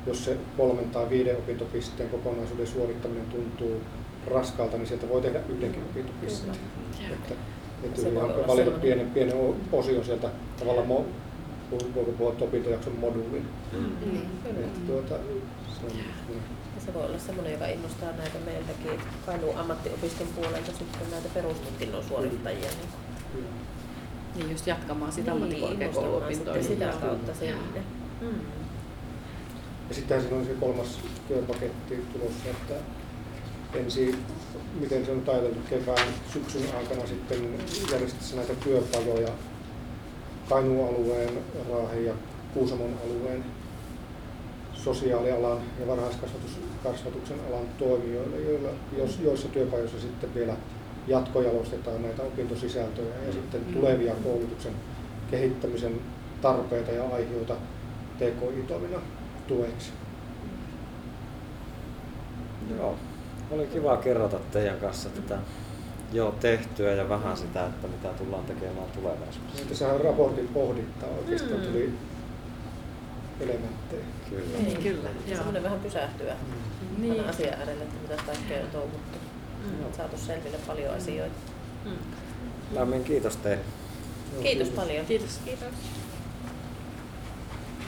jos se kolmen tai viiden opintopisteen kokonaisuuden suorittaminen tuntuu raskalta, niin sieltä voi tehdä yhdenkin opintopisteen. Että, että Se voi valita sellainen- pienen, pienen osion sieltä tavallaan, mo, voiko puhua opintojakson moduulin. Mm. Että, tuota, se on, niin. Se voi olla semmoinen, joka innostaa näitä meiltäkin Kainuun ammattiopiston puolelta sitten näitä perustutkinnon suorittajia. Niin, Kyllä. Niin just jatkamaan sitä niin, ammattikorkeakouluopintoja. innostamaan sitten sitä kautta sinne. Mm. Ja sittenhän siinä on se kolmas työpaketti tulossa, että ensi, miten se on ajateltu kevään, syksyn aikana sitten järjestetään näitä työpajoja Kainuun alueen, Raahen ja Kuusamon alueen sosiaalialan ja varhaiskasvatuksen alan toimijoille, joilla, jos, joissa työpajoissa sitten vielä jatkojalostetaan näitä opintosisältöjä ja sitten Mm. tulevia koulutuksen kehittämisen tarpeita ja aiheita TKI-toiminnan tueksi. Joo. Oli kiva kerrota teidän kanssa tätä jo tehtyä ja vähän sitä, että mitä tullaan tekemään tulevaisuudessa. Sitten sehän raportin pohdittaa oikeastaan Mm. tuli elementtejä. Kyllä. Niin, kyllä, joo. Semmoinen vähän pysähtyä Niin. niin. asian äärelle, että mitä kaikkea on touhuttu. Mm. Saatu selville paljon asioita. Mm. Lämmin kiitos teille. Joo, Kiitos paljon. Kiitos. Kiitos.